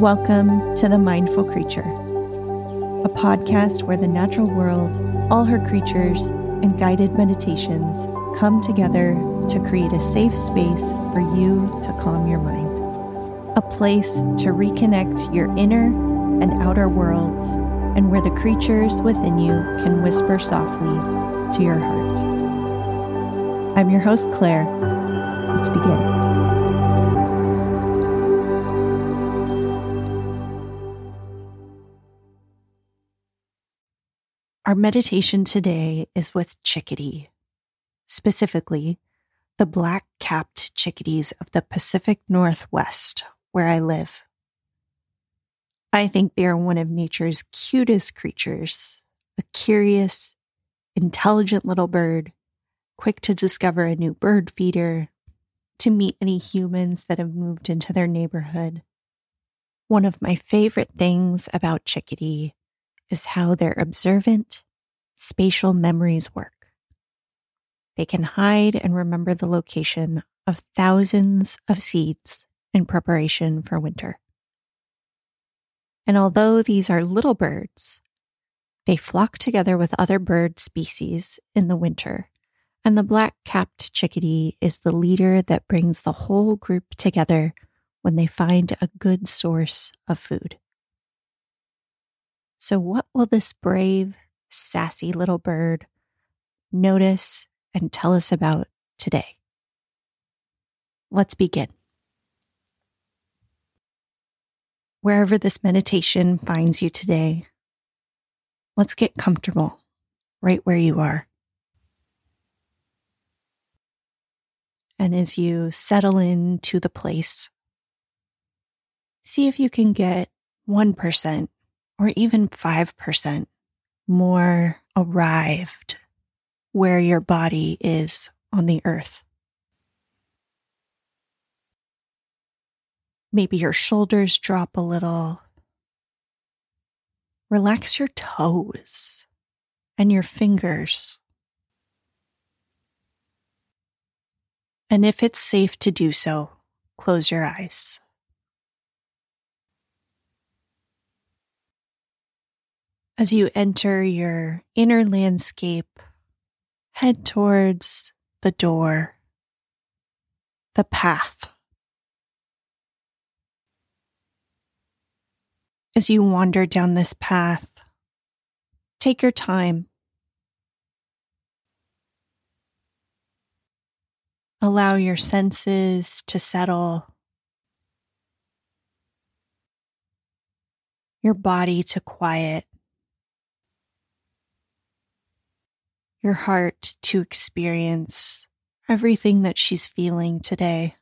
Welcome to The Mindful Creature, a podcast where the natural world, all her creatures, and guided meditations come together to create a safe space for you to calm your mind. A place to reconnect your inner and outer worlds, and where the creatures within you can whisper softly to your heart. I'm your host, Claire. Let's begin. Our meditation today is with chickadee, specifically the black capped chickadees of the Pacific Northwest, where I live. I think they are one of nature's cutest creatures, a curious, intelligent little bird, quick to discover a new bird feeder, to meet any humans that have moved into their neighborhood. One of my favorite things about chickadee is how their observant, spatial memories work. They can hide and remember the location of thousands of seeds in preparation for winter. And although these are little birds, they flock together with other bird species in the winter, and the black capped chickadee is the leader that brings the whole group together when they find a good source of food. So, what will this brave, sassy little bird notice and tell us about today? Let's begin. Wherever this meditation finds you today, let's get comfortable right where you are. And as you settle into the place, see if you can get 1% or even 5% more arrived where your body is on the earth. Maybe your shoulders drop a little. Relax your toes and your fingers. And if it's safe to do so, close your eyes. As you enter your inner landscape, head towards the door, the path. As you wander down this path, take your time. Allow your senses to settle, your body to quiet. Your heart to experience everything that she's feeling today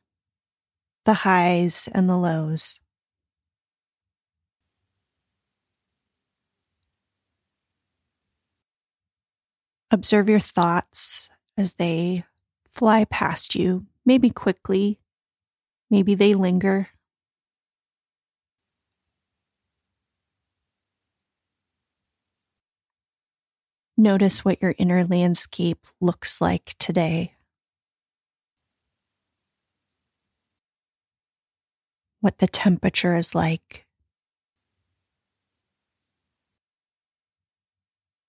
the highs and the lows. Observe your thoughts as they fly past you, maybe quickly, maybe they linger. Notice what your inner landscape looks like today. What the temperature is like.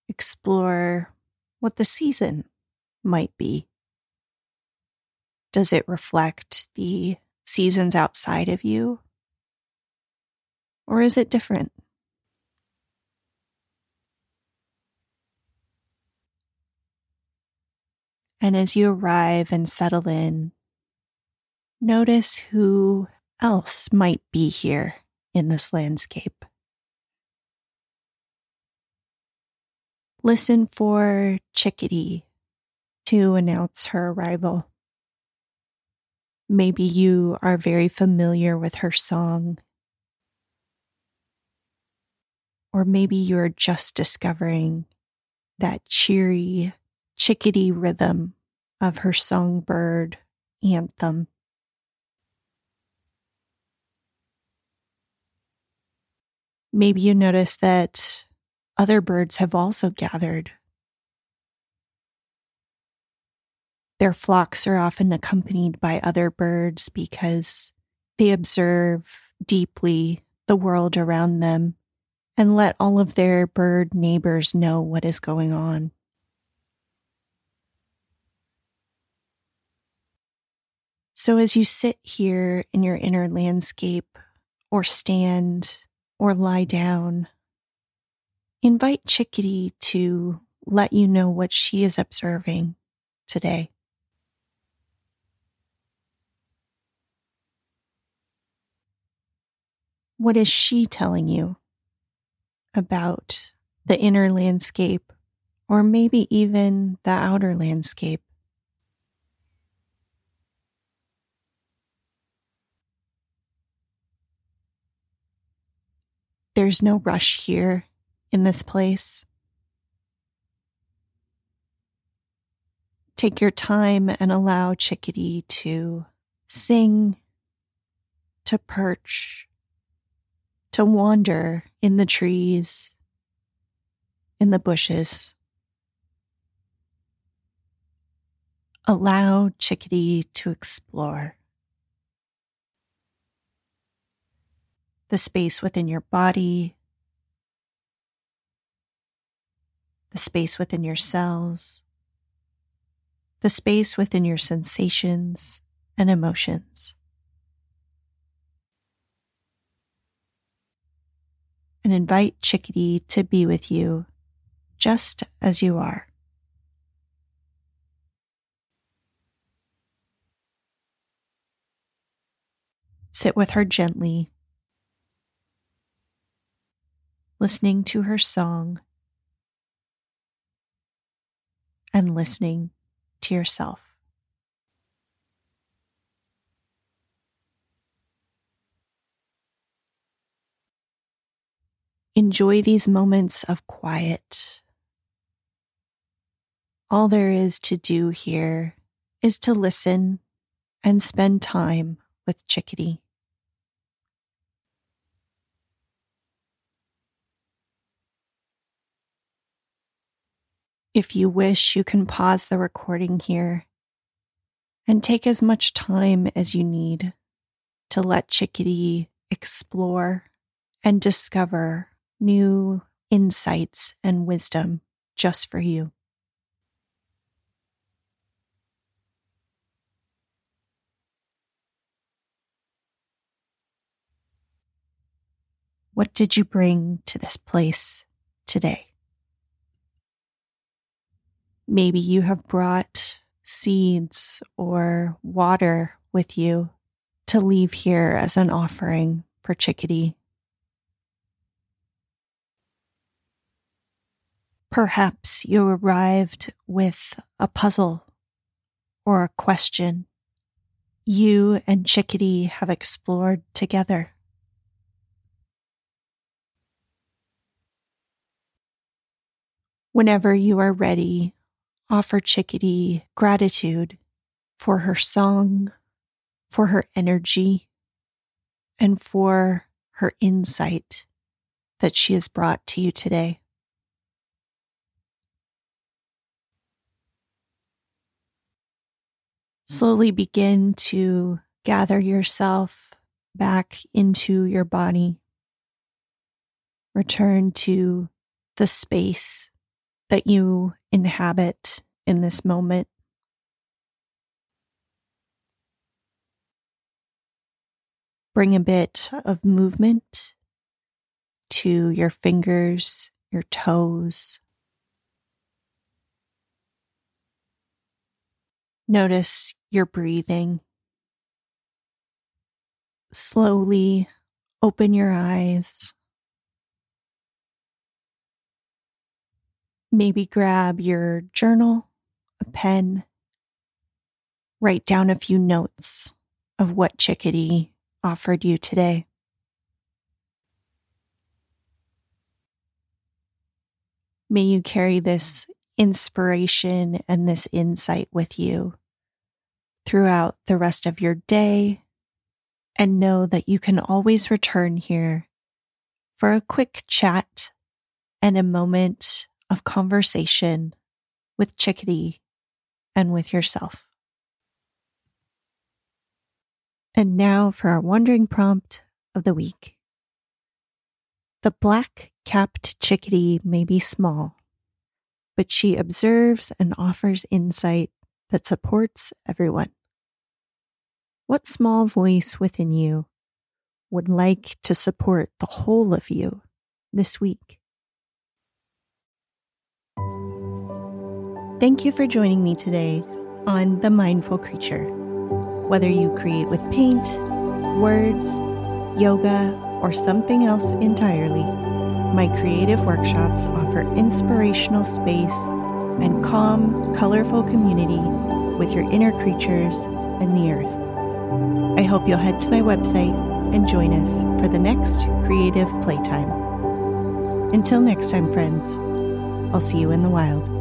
Explore what the season might be. Does it reflect the seasons outside of you? Or is it different? And as you arrive and settle in, notice who else might be here in this landscape. Listen for Chickadee to announce her arrival. Maybe you are very familiar with her song. Or maybe you're just discovering that cheery, chickadee rhythm of her songbird anthem. Maybe you notice that other birds have also gathered. Their flocks are often accompanied by other birds because they observe deeply the world around them and let all of their bird neighbors know what is going on. So, as you sit here in your inner landscape, or stand, or lie down, invite Chickadee to let you know what she is observing today. What is she telling you about the inner landscape, or maybe even the outer landscape? There's no rush here in this place. Take your time and allow Chickadee to sing, to perch, to wander in the trees, in the bushes. Allow Chickadee to explore. The space within your body, the space within your cells, the space within your sensations and emotions. And invite Chickadee to be with you just as you are. Sit with her gently listening to her song, and listening to yourself. Enjoy these moments of quiet. All there is to do here is to listen and spend time with Chickadee. If you wish, you can pause the recording here and take as much time as you need to let Chickadee explore and discover new insights and wisdom just for you. What did you bring to this place today? Maybe you have brought seeds or water with you to leave here as an offering for Chickadee. Perhaps you arrived with a puzzle or a question you and Chickadee have explored together. Whenever you are ready, offer Chickadee gratitude for her song, for her energy, and for her insight that she has brought to you today. Slowly begin to gather yourself back into your body. Return to the space that you inhabit in this moment. Bring a bit of movement to your fingers, your toes. Notice your breathing. Slowly open your eyes. Maybe grab your journal, a pen, write down a few notes of what Chickadee offered you today. May you carry this inspiration and this insight with you throughout the rest of your day and know that you can always return here for a quick chat and a moment of conversation with Chickadee and with yourself. And now for our wandering prompt of the week. The black capped chickadee may be small, but she observes and offers insight that supports everyone. What small voice within you would like to support the whole of you this week? Thank you for joining me today on The Mindful Creature. Whether you create with paint, words, yoga, or something else entirely, my creative workshops offer inspirational space and calm, colorful community with your inner creatures and the earth. I hope you'll head to my website and join us for the next creative playtime. Until next time, friends, I'll see you in the wild.